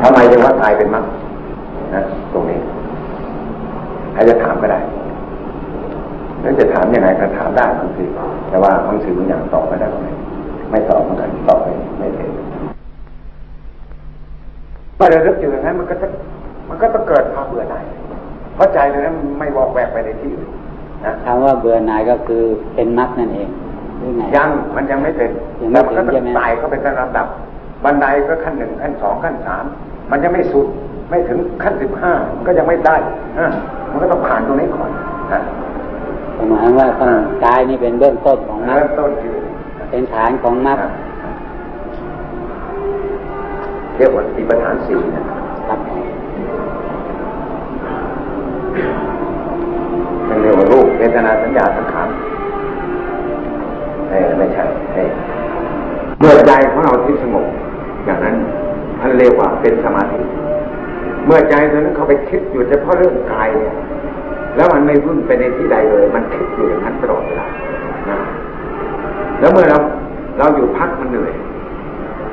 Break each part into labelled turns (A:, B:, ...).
A: ทำไมจึงว่ากายเป็นมรรคนะตรงนี้ใครจะถามก็ได้แล้วจะถามยังไงก็ถามได้บางทีแต่ว่าบางสิ่งบางอย่างตอบไม่ได้ก็ไม่ไม่ตอบเหมือนกันตอบไปไม่เป็นเมื่อเราเลิกอยู่อย่างนั้นมันก็จะมันก็ต้องเกิดความเบื่อหน่ายเพราะใจเรานั้นไม่วอกแวกไปในที่อื่น
B: นะคำว่าเบื่อหน่ายก็คือเป็นมรรคนั่นเอง
A: ยังมันยังไม่เป็นแต่มันก็ต้องไต่เข้าไปตามลำดับบันไดก็ขั้นหนึ่งขั้นสองขั้นสาม มันยังไม่สุดไม่ถึงขั้นสิบห้ามันก็ยังไม่ได้มันก็ต้องผ่านตรงนี้ก่อนนะ
B: หมายว่าต้องกายนี่เป็นเบื้องต้นของมรรค
A: ต้น
B: เป็นฐานของมรรค
A: เรียกว่าติปฐานสี่นะครับมันเรียกว่ารูปเวทนาสัญญาสังขารไม่ใช่เมื่อใจของเราที่สงบอย่างนั้น ท่านเรียกว่าเป็นสมาธิ เมื่อใจตอนนั้นเขาไปคิดอยู่เฉพาะเรื่องกายเนี่ยแล้วมันไม่วุ่นไปในที่ใดเลย มันคิดอยู่อย่างนั้นตลอดเวลานะแล้วเมื่อเราเราอยู่พักมันเหนื่อย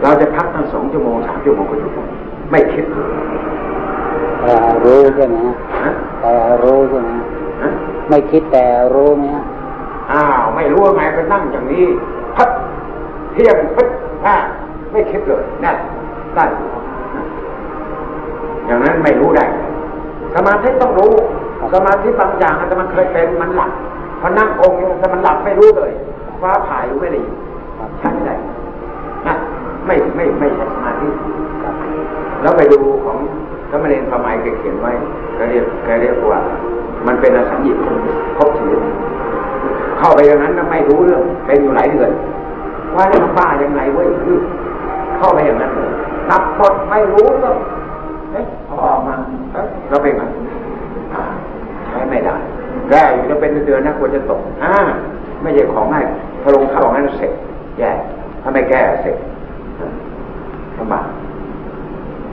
A: เราจะพักตั้งสองชั่วโมงสามชั่วโมงก็อยู่ไม่คิด
B: แต่รู้ใช่ไหมแต่รู้ใช่ไหมไม่คิดแต่รู้ไหม
A: อ้าวไม่รู้ไงไปนั่งอย่างนี้พัดเที่ยงพัดอ่าไม่คิดเลยนั่น ได้อย่างนั้นไม่รู้ได้ สมาธิต้องรู้ สมาธิบางอย่างอาจจะมันเคยเป็นมันหลับพอนั่งองค์นี้แต่มันหลับไม่รู้เลยฟ้าผ่ารู้ไม่ได้ใช่ได้นะไม่ไม่ไม่ใช่สมาธิแล้วไปดูของธรรมเนรประมายเขียนไว้ก็เรียกก็เรียกว่า มันเป็นอสัญญิตครบชีวิตเข้าไปอย่างนั้นไม่รู้เรื่องเป็นอยู่หลายเดือนว่าจะมาบ้ายังไงเว้ยคือเข้าไปอย่างนั้น นับหมดไม่รู้เรื่องเอ๊ะออกมาเราเป็นไงใช้ไม่ได้แก้อยู่จะเป็นเดือนนะควรจะตกอ่าไม่ใช่ของง่ายถ้าลงเข้างั้นเสร็จแย่ถ้าไม่แก้เสร็จลำบาก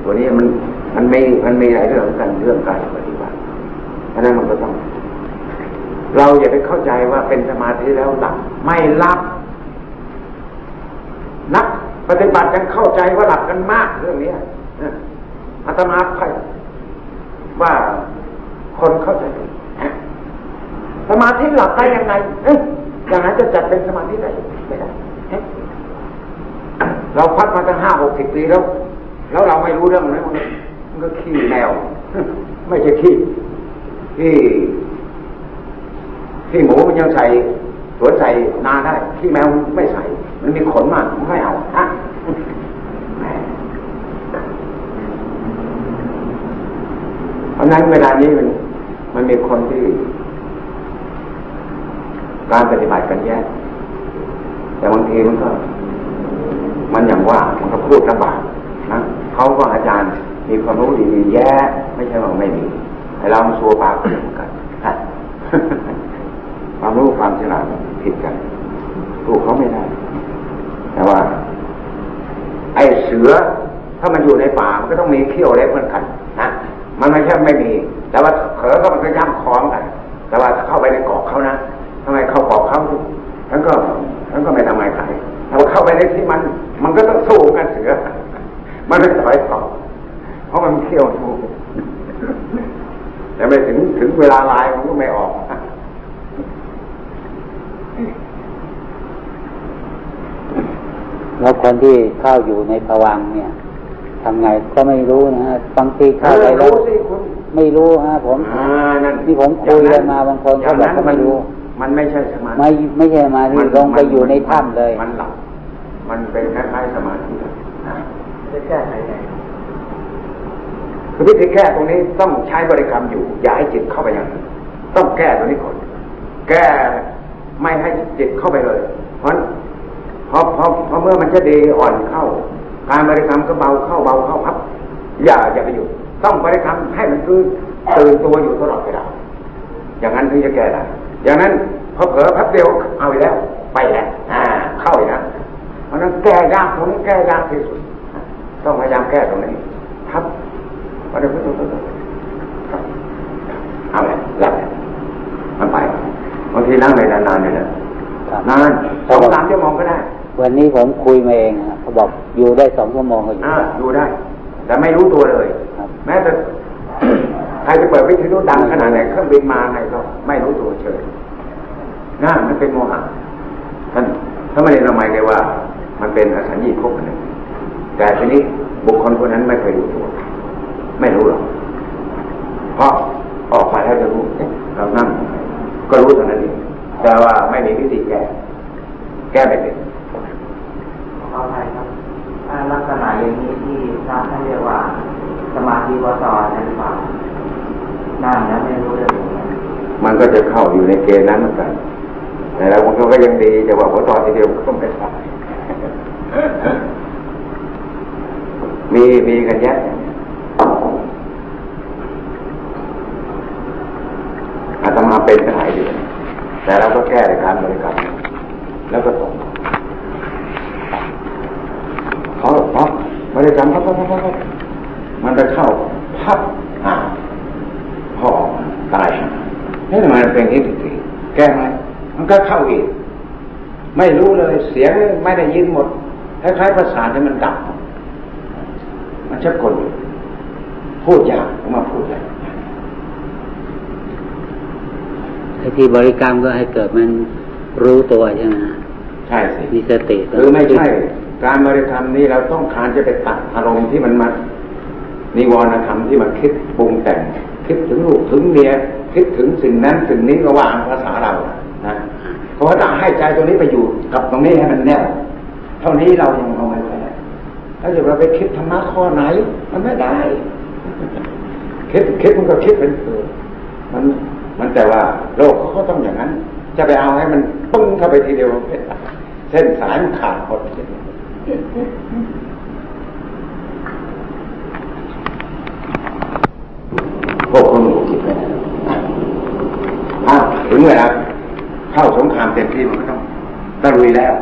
A: ตัวนี้มันมันมีมันมีหลายเรื่องกันเรื่องการปฏิบัติเพราะนั้นมันก็ต้อง เราอย่าไปเข้าใจว่าเป็นสมาธิแล้วหลับไม่หลับ ปฏิบัติยังเข้าใจว่าหลับกันมากเรื่องนี้อาตมาใครว่าคนเข้าใจสมาธิหลับได้ยังไงอย่างนั้นจะจัดเป็นสมาธิได้ไม่ได้เราพักมาตั้งห้าหกสิบปีแล้ว แล้วเราไม่รู้เรื่องนั้นมันก็ขี้แมวไม่ใช่ขี้ที่ที่หมูมันยังใส่สวนใส่นาได้ขี้แมวไม่ใส่ มันมีขนมากไม่เอาฮะเพราะนั้นเวลานี้มันมันมีคนที่ การปฏิบัติกันแยกแต่บางทีมันก็ มันอย่างว่ามันก็พูดลำบากนะเขาก็อาจารย์มีความรู้ดีแย่ไม่ใช่ว่าไม่มีให้เรามาสัวปากกันความรู้ความฉลาดผิดกันถูกเขาไม่ได้ แต่ว่า ไอ้เสือถ้ามันอยู่ในป่ามันก็ต้องมีเขี้ยวเล็บเหมือนกันนะมันไม่ใช่ไม่มี แต่ว่าเผลอก็มันก็ย่ำคล้องกัน แต่ว่าเข้าไปในเกาะเขานะทำไมเข้าเกาะเขาทั้งก็ทั้งก็ไม่ทำไงใครแต่ว่าเข้าไปในที่มัน มันก็ต้องสู้กันเสือ มันไม่ถอยต่อเพราะมันเขี้ยวสู้แต่ไม่ถึงถึงเวลาลายมันก็ไม่ออก
B: แล้วคนที่เข้าอยู่ในภวังเนี่ยทำไงก็ไม่รู้นะฮะบางทีเข้าไปแล้วไม่รู้ฮะผมนี่ผมคุยกันมาบางคนเขาบอกไม่รู้
A: มันไม่ใช่สมาธิ
B: ไม่ไม่ใช่สมาธิลงไปอยู่ในถ้ำเลย
A: มันหลับมันเป็นคล้ายๆสมาธิจะแก้ไขไงคือวิธีแก้ตรงนี้ต้องใช้บริกรรมอยู่ อย่าให้จิตเข้าไปอย่างนั้นต้องแก้ตรงนี้ก่อนแก้ไม่ให้จิตเข้าไปเลย เพราะเพราะเพราะเมื่อมันจะดีอ่อนเข้า การบริกรรมก็เบาเข้าเบาเข้าพับอย่าอย่าไปอยู่ต้องบริกรรมให้มันคือตื่นตัวอยู่ตลอดเวลาอย่างนั้นถึงจะแก้ได้อย่างนั้นพอเผลอพับเดียวเอาไปแล้วไปแล้วอ่า เข้าอีกนะเพราะนั้นแก้ยากตรงนี้แก้ยากที่สุด ต้องพยายามแก้ตรงนี้พับมาดูดูดูเอาเลยหลับมันไปบางทีนั่งไปนานๆเลยนะนานสองสามชั่ วโมงก็ได้
B: วันนี้ผมคุยมาเองเขาบอกอยู่ได้สองชั่วโมงก็อยู่
A: อยู่ได้ แต่ไม่รู้ตัวเลย แม้แต่ใครจะเปิดวิทยุดังขนาดไหนเครื่องบินมาไงก็ไม่รู้ตัวเฉยน่ามันเป็นโมหะท่านถ้าไม่ได้ทำไมเลยว่า มันเป็นอสัญญีภพอันหนึ่งแต่ทีนี้บุคคลคนนั้นไม่เคยรู้ตัว ไม่รู้หรอกเพราะออกมาแล้วจะรู้เรานั่งก็รู้เท่านั้นเองแต่ว่าไม่มีวิธีแก้ แก้ไม่เป็น
C: ขออภัยครับลักษณะอย่างนี้ที่ท่านเรียกว่า สมาธิวสอนหรือเปล่านั่งแล้วไม่รู้เรื่อง
A: มันก็ จะเข้าอยู่ในเกณฑ์นั้นเหมือนกันแต่แล้วมันก็ยังดีแต่ว่าตอนทีเดียวก็ไม่ได้มีมีกันแยะอาตมาเป็นหลายเดือนแต่เราก็แก้ในการบริกรรมแล้วก็ตกเขาเพราะบริกรรมพับพับพับพับมันจะเข้าพับอ่าพอตาย นี่มันเป็นที่ทีแก้ไหมมันก็เข้าอีก ไม่รู้เลยเสียงไม่ได้ยินหมดคล้ายๆภาษาที่มันดับ มันชักกลพูดยากมาพูดยาก
B: ไอ้ที่บริกรรมก็ให้เกิดมันรู้ตัวใช่ไหม
A: ใช่สิ
B: มีสติ
A: หรือไม่ใช่ การบริกรรมนี้เราต้องการจะไปตัดอารมณ์ที่มันมานิวรณธรรมที่มันคิดปรุงแต่งคิดถึงลูกถึงเมีย คิดถึงสิ่งนั้นสิ่งนี้ก็วางภาษาเรานะเพราะว่าถ้าให้ใจตรงนี้ไปอยู่กับตรงนี้ให้มันแน่วเท่านี้เรายังเอาไม่ได้ถ้าเกิดเราไปคิดธรรมะข้อไหน มันไม่ได้ คิดคิดมันก็คิดเป็นเออมันมันแต่ว่าโลกเขาก็ต้องอย่างนั้น จะไปเอาให้มันปึ้งเข้าไปทีเดียวเส้นสายมันขาดหมดพวกคนหนูคิดไปนะอ้าวถึงเวลาเข้าสงครามเต็มที่มันก็ต้อง ตะลุยแล้ว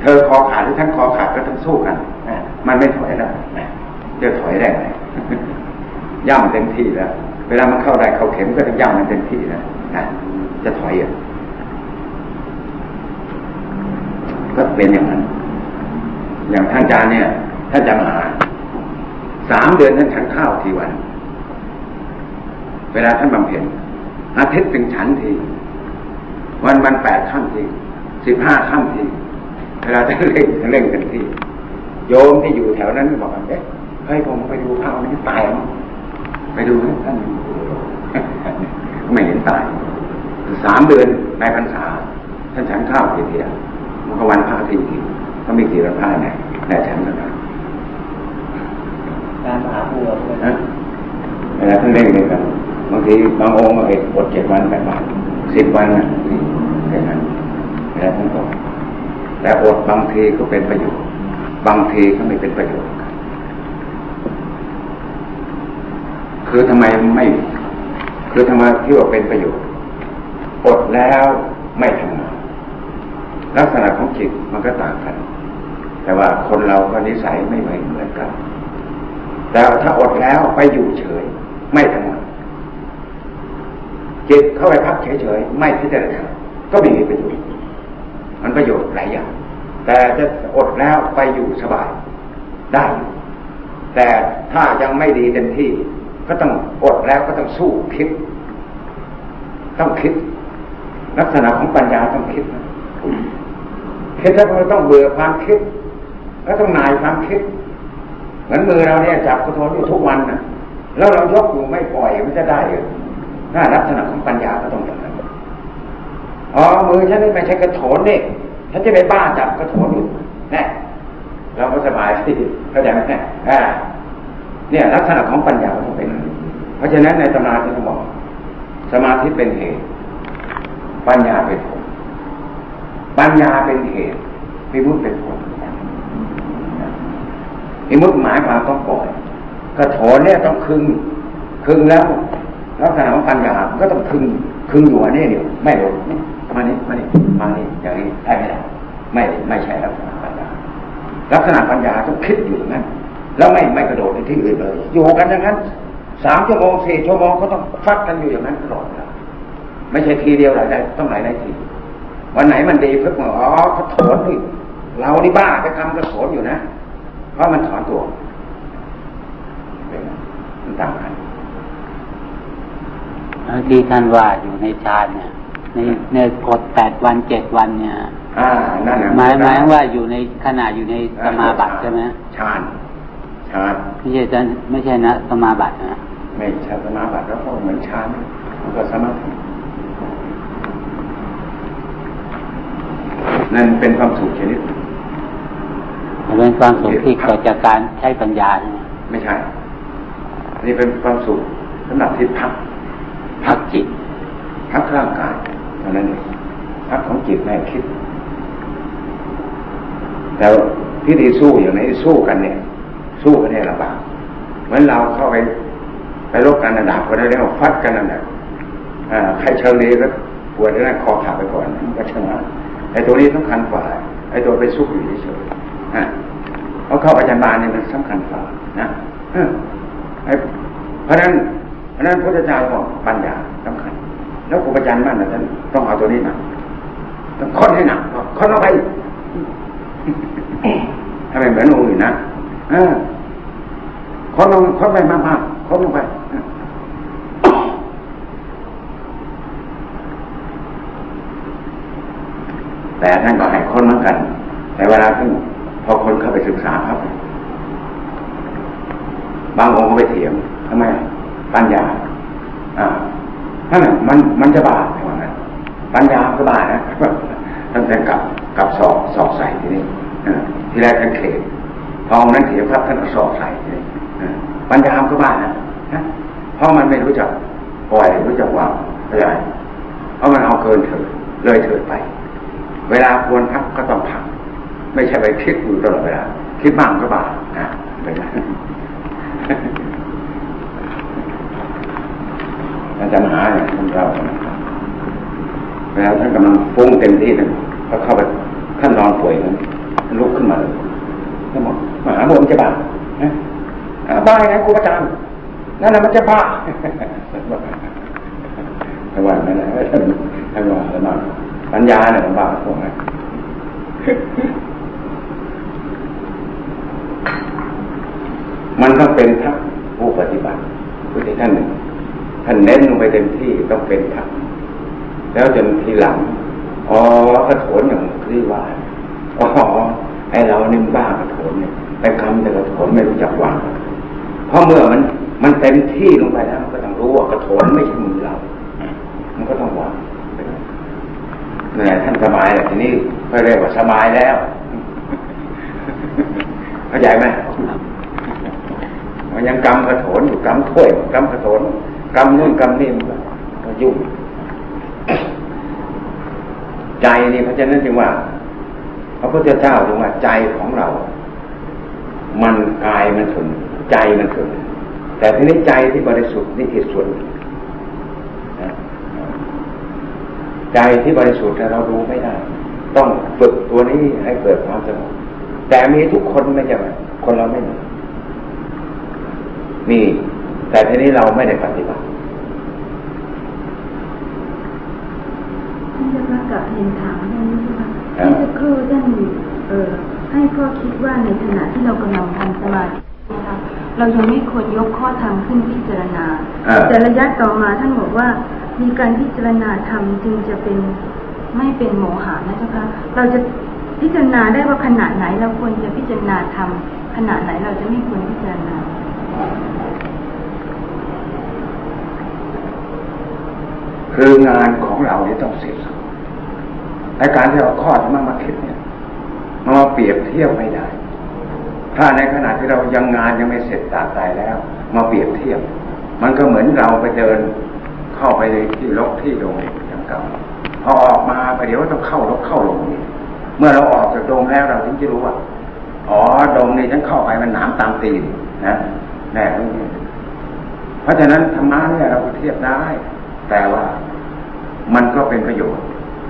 A: เธอคอขาดหรือฉันคอขาดก็ต้องสู้กันมันไม่ถอยแล้วจะถอยได้ไหมย่ำเต็มที่แล้ว เวลามันเข้าได้เข้าเข็มก็จะย่ำมันเต็มที่นะนะจะถอยอะก็เป็นอย่างนั้น อย่างท่านอาจารย์เนี่ย ท่านจะมาสามเดือนท่านฉันข้าวทีวัน เวลาท่านบำเพ็ญอาทิตย์ถึงฉันที วันวันแปดข้ามทีสิบห้าข้ามทีเวลาท่านเล่งเล่งกันที่โยมที่อยู่แถวนั้นบอกว่าเอ๊ะให้ผมไปดูพระมันตายมั้งไปดูนะท่านไม่เห็นตายสามเดือนในพรรษาท่านฉันข้าวทีเดียวมันก็วันพระทีทีก็มีกี่วันพระไหนในฉันเท่านั้น
C: การมหาภูมิ
A: นะเวลาท่านเล่นกันบางทีบางองค์มาเห็นอดเจ็ดวันแปดวันสิบวันนะแค่นั้น เวลาท่านแต่อดบางทีก็เป็นประโยชน์ บางทีก็ไม่เป็นประโยชน์ คือทำไมไม่ คือทำไมที่ว่าเป็นประโยชน์ อดแล้วไม่ทำงานลักษณะของจิตมันก็ต่างกัน แต่ว่าคนเราก็นิสัยไม่เหมือนกัน แต่ถ้าอดแล้วไปอยู่เฉย ไม่ทำงานจิตเข้าไปพักเฉยๆไม่พิจารณาก็ไม่มีประโยชน์ มันประโยชน์หลายอย่าง แต่จะอดแล้วไปอยู่สบายได้ แต่ถ้ายังไม่ดีเต็มที่ ก็ต้องอดแล้วก็ต้องสู้คิด ต้องคิด ลักษณะของปัญญาต้องคิดคิดแล้วเราต้องเบื่อความคิดแล้วต้องนายความคิด เหมือนมือเราเนี่ยจับกระโถนอยู่ทุกวันนะแล้วเรายกอยู่ไม่ปล่อยมันจะได้หรือน่าลักษณะของปัญญาก็ต้องอย่าง มือฉันนี่ไม่ใช่กระโถนนี่ฉันจะไปบ้าจับกระโถนอยู่แน่เราก็สบายที่เข้าใจไหมเนี่ยเนี่ยลักษณะของปัญญาต้องเป็น เพราะฉะนั้นในตำราที่เขาบอกสมาธิเป็นเหตุ ปัญญาเป็นผล ปัญญาเป็นเหตุพิมุตเป็นผลพิมุตหมายความต้องปล่อยกระโถนเนี่ยต้องคึงคึงแล้วลักษณะของปัญญาก็ต้องคึงคึงอยู่อันนี้เดียวไม่ลง มานี่มานี่มานี่อย่างนี้ใช่ไม่ได้ไม่ไม่ใช่ลักษณะปัญญาลักษณะปัญญาต้องคิดอยู่งั้นแล้วไม่ไม่กระโดดไปที่อื่นเลยอยู่กันอย่างนั้นสามชั่วโมงสี่ชั่วโมงก็ต้องฟัดกันอยู่อย่างนั้นตลอดไม่ใช่ทีเดียวหลายได้ต้องหลายหลายทีวันไหนมันดีเพิ่งอ๋อเขาถอนนี่เรานี่บ้าไปทำกระโถนอยู่นะเพราะมันถอนตัวมันต่างกัน
B: ที่ท่านว่าอยู่ในฌานเนี่ย นในกฎแปดวันเจ็ดวันเนี่ย
A: อ่านั่น
B: หมายหมายว่าอยู่ในขณะอยู่ในสมาบัติใช่ไหม
A: ฌานฌาน
B: ไม่ใช่จะไม่ใช่นะสมาบัตินะ
A: ไม่ใช่สมาบัติแล้วก็เหมือนฌานมันก็สมาธินั่นเป็นความสุขชนิด
B: เป็นความสุขที่เกิดจากการใช้ปัญญา
A: ไม่ใช่นี่เป็นความสุขสำหรับที่พัก พักจิต พักร่างกาย เท่านั้นเองพักของจิตแม่คิด แต่ที่ดีสู้อย่างนี้สู้กันเนี่ย สู้กันเนี่ยลำบากเหมือนเราเข้าไปไปลบกันระดับคนได้แล้วฟัดกันนั่นแหละใครเชิงดีก็ปวดนั่นคอขาดไปก่อนก็ชนะไอ้ตัวนี้สำคัญกว่าไอ้ตัวไปสู้อยู่เฉยๆเขาเข้าอาจารย์บาลเนี่ยมันสำคัญกว่านะเพราะนั้นเพราะนั้นพระเจ้าบอกปัญญาสำคัญ แล้วครูอาจารย์มั่นนะท่านต้องเอาตัวนี้หนักต้องค้นให้หนักค้นลงไปทำไมเหมือนองค์อื่นนะค้นลงค้นไปมากๆค้นลงไปแต่ท่านก็ให้คนเหมือนกัน แต่เวลาท่านพอคนเข้าไปศึกษาครับ บางองค์ก็ไปเถียงทำไมปัญญา อ่า นั่นแหละมันมันจะบาดว่างั้นปัญญาก็บาดนะตั้งแต่กับกับสอบสอบใส่ทีนี้ทีแรกท่านเขตพอองนั้นเถียงครับท่านก็สอบใส่ทีนี้ปัญญาก็บาดนะเพราะมันไม่รู้จักปล่อยรู้จักวางเข้าใจเพราะมันเอาเกินเถิดเลยเถิดไป เวลาควรพักก็ต้องพัก ไม่ใช่ไปคิดอยู่ตลอดเวลาคิดบ้างก็บาปนะไปนะ อาจารย์หาเนี่ยท่านเราเวลาท่านกำลังฟุ้งเต็มที่เลยก็เข้าไปท่านนอนป่วยนั้นลุกขึ้นมาเลยท่านบอกมหาบุญจะบ้าบ้าไงครูอาจารย์นั่นแหละมันจะบ้าท่ว่านั่นแหละท่านท่านว่าแล้วนอนปัญญาเนี่ยมันบ้างส่วนนะมันต้องเป็นทักผู้ปฏิบัติผู้ที่ท่านท่านเน้นลงไปเต็มที่ต้องเป็นทัก แล้วจนทีหลังอ๋อกระโถนอย่างที่ว่าอ๋อไอเรานี่บ้ากระโถนเนี่ยไปคำแต่กระโถนไม่รู้จักวางเพราะเมื่อมัน มันเต็มที่ลงไปแล้วมันก็ต้องรู้ว่ากระโถนไม่ใช่มือเรา มันก็ต้องวางเนี่ยท่านสบายทีนี้ก็เรียกว่าสบายแล้วเข้าใจไหมมันยังกำกระโถนอยู่กำถ้วยกำกระโถนกำนู่นกำนี่มันก็ยุ่ง ใจนี่เพราะฉะนั้นจึงว่าพระพุทธเจ้าจึงว่าใจของเรา มันกายมันถึงใจมันถึงแต่ทีนี้ใจที่บริสุทธิ์นี่อีกส่วนใจที่บริสุทธิ์เราดูไม่ได้ ต้องฝึกตัวนี้ให้เกิดความสงบแต่มีทุกคนไม่ใช่ไหมคนเราไม่มีมีแต่ทีนี้เราไม่ได้ปฏิบัติ
D: ท่านจะมากับเรียนถามท่านนี้ใช่ไหมที่จะครูท่านเออให้ข้อคิดว่าในขณะที่เรากำลังทำสมาธินะคะเรายังไม่ควรยกข้อธรรมขึ้นพิจารณา แต่ระยะต่อมาท่านบอกว่า มีการพิจารณาธรรมจึงจะเป็นไม่เป็นโมหะนะเจ้าคะเราจะพิจารณาได้ว่าขณะไหนเราควรจะพิจารณาธรรมขณะไหนเราจะไม่ควรพิจารณา
A: คืองานของเราเนี่ยต้องเสร็จไอการที่เราข้อธรรมะมาคิดเนี่ยมาเปรียบเทียบไม่ได้ ถ้าในขณะที่เรายังงานยังไม่เสร็จตาตายแล้ว มาเปรียบเทียบ มันก็เหมือนเราไปเดิน เข้าไปในที่ลกที่โดงอย่างเก่าพอออกมาไปเดี๋ยวต้องเข้าลกเข้าลงนี่เมื่อเราออกจากโดงแล้วเราถึงจะรู้ว่าอ๋อโดงนี้ฉันเข้าไปมันหนามตามตีนนะแน่ตรงนี้เพราะฉะนั้นธรรมะเนี่ยเราเทียบได้ แต่ว่า มันก็เป็นประโยชน์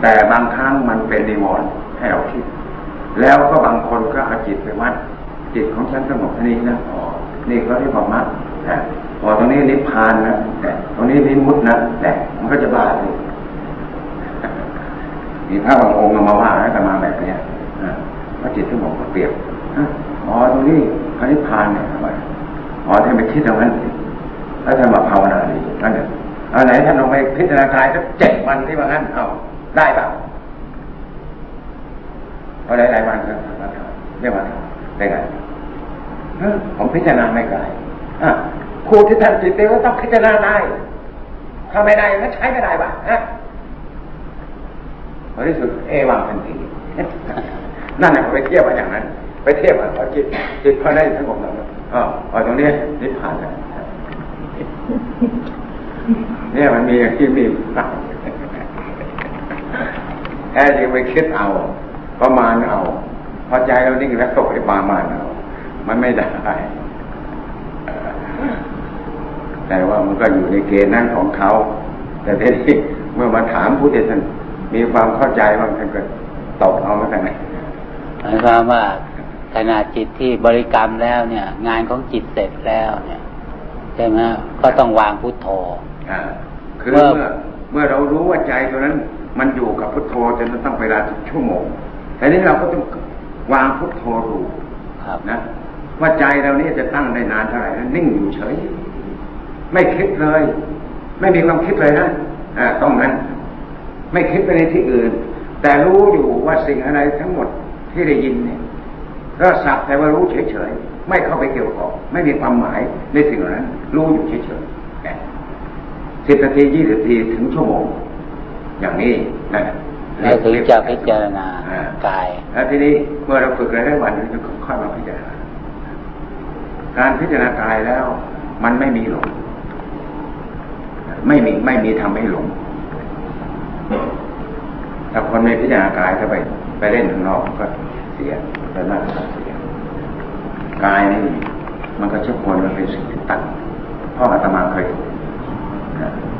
A: แต่บางครั้งมันเป็นนิวรณ์ให้เราคิด แล้วก็บางคนก็เอาจิตไปวัดจิตของฉันสงบท่นี้นะอ๋อนี่ก็เรียกว่ามัดนะพอตรงนี้นิพพานนะแต่ตรงนี้นิมุตนะแต่มันก็จะบ้าเลยมีพระบางองค์มาว่าแล้วมาแบบเนี้ยพระจิตที่บอกเปรียบอ๋อตรงนี้พระนิพพานเนี่ยทำไมอ๋อถ้าไปคิดตรงนั้นแล้วท่านมาภาวนาดีนั่นเนี่ยเอาไหนท่านลองไปพิจารณากายสักเจ็ดวันที่ว่างั้นเอาได้เปล่าพอหลายๆวันก็เรียกว่าได้ไงผมพิจารณาไม่กายครูที่ท่านจิตเดียวก็ต้องพิจารณาได้ถ้าไม่ได้ก็ใช้ไม่ได้บ้างฮะในที่สุดเอวังทันทีนั่นแหละไปเทียบมาอย่างนั้น ไปเทียบกับจิตจิตพอได้สงบแล้วอ๋อตรงนี้นิพพานแล้ว เนี่ยมันมีที่มีแค่ยังไปคิดเอา ประมาณเอาพอใจเรานิ่งแล้วตกไปประมาณเอา มันไม่ได้แต่ว่ามันก็อยู่ในเกณฑ์นั้นของเขา แต่ทีนี้เมื่อมาถามผู้เท่านมีความเข้าใจบางท่านก็ตกเอาเหมือนกัน
B: หมายความว่าขณะจิตที่บริกรรมแล้วเนี่ย งานของจิตเสร็จแล้วเนี่ยใช่ไหมก็ต้องวางพุทโธ
A: คือเมื่อเมื่อเรารู้ว่าใจตัวนั้น มันอยู่กับพุทโธจนต้องเวลาชั่วโมงแต่นี้เราก็ต้องวางพุทโธดูนะว่าใจเราเนี่ยจะตั้งได้นานเท่าไหร่นนิ่งอยู่เฉย ไม่คิดเลย ไม่มีความคิดเลยนะอ่าต้องนั้น ไม่คิดไปในที่อื่น แต่รู้อยู่ว่าสิ่งอะไรทั้งหมดที่ได้ยินเนี่ยก็สักแต่ว่ารู้เฉยๆไม่เข้าไปเกี่ยวข้องไม่มีความหมายในสิ่งเหล่านั้น รู้อยู่เฉยๆ สิบนาทียี่สิบนาทีถึงชั่วโมง อย่างนี้นั่น
B: แล้วถึงจะพิจารณากาย
A: แล้วทีนี้เมื่อเราฝึกอะไรได้วันนึงจะค่อยมาพิจารณาการพิจารณากายแล้ว มันไม่มีหลงไม่มีไม่มีทำให้หลงถ้าคนไม่พิจารณากายถ้าไป ไปเล่นข้างนอกก็เสียไปมากเสียกายนี่มันก็เชื่อคนมันเป็นสิ่งที่ตั้งพ่ออาตมาเคยถูก Okay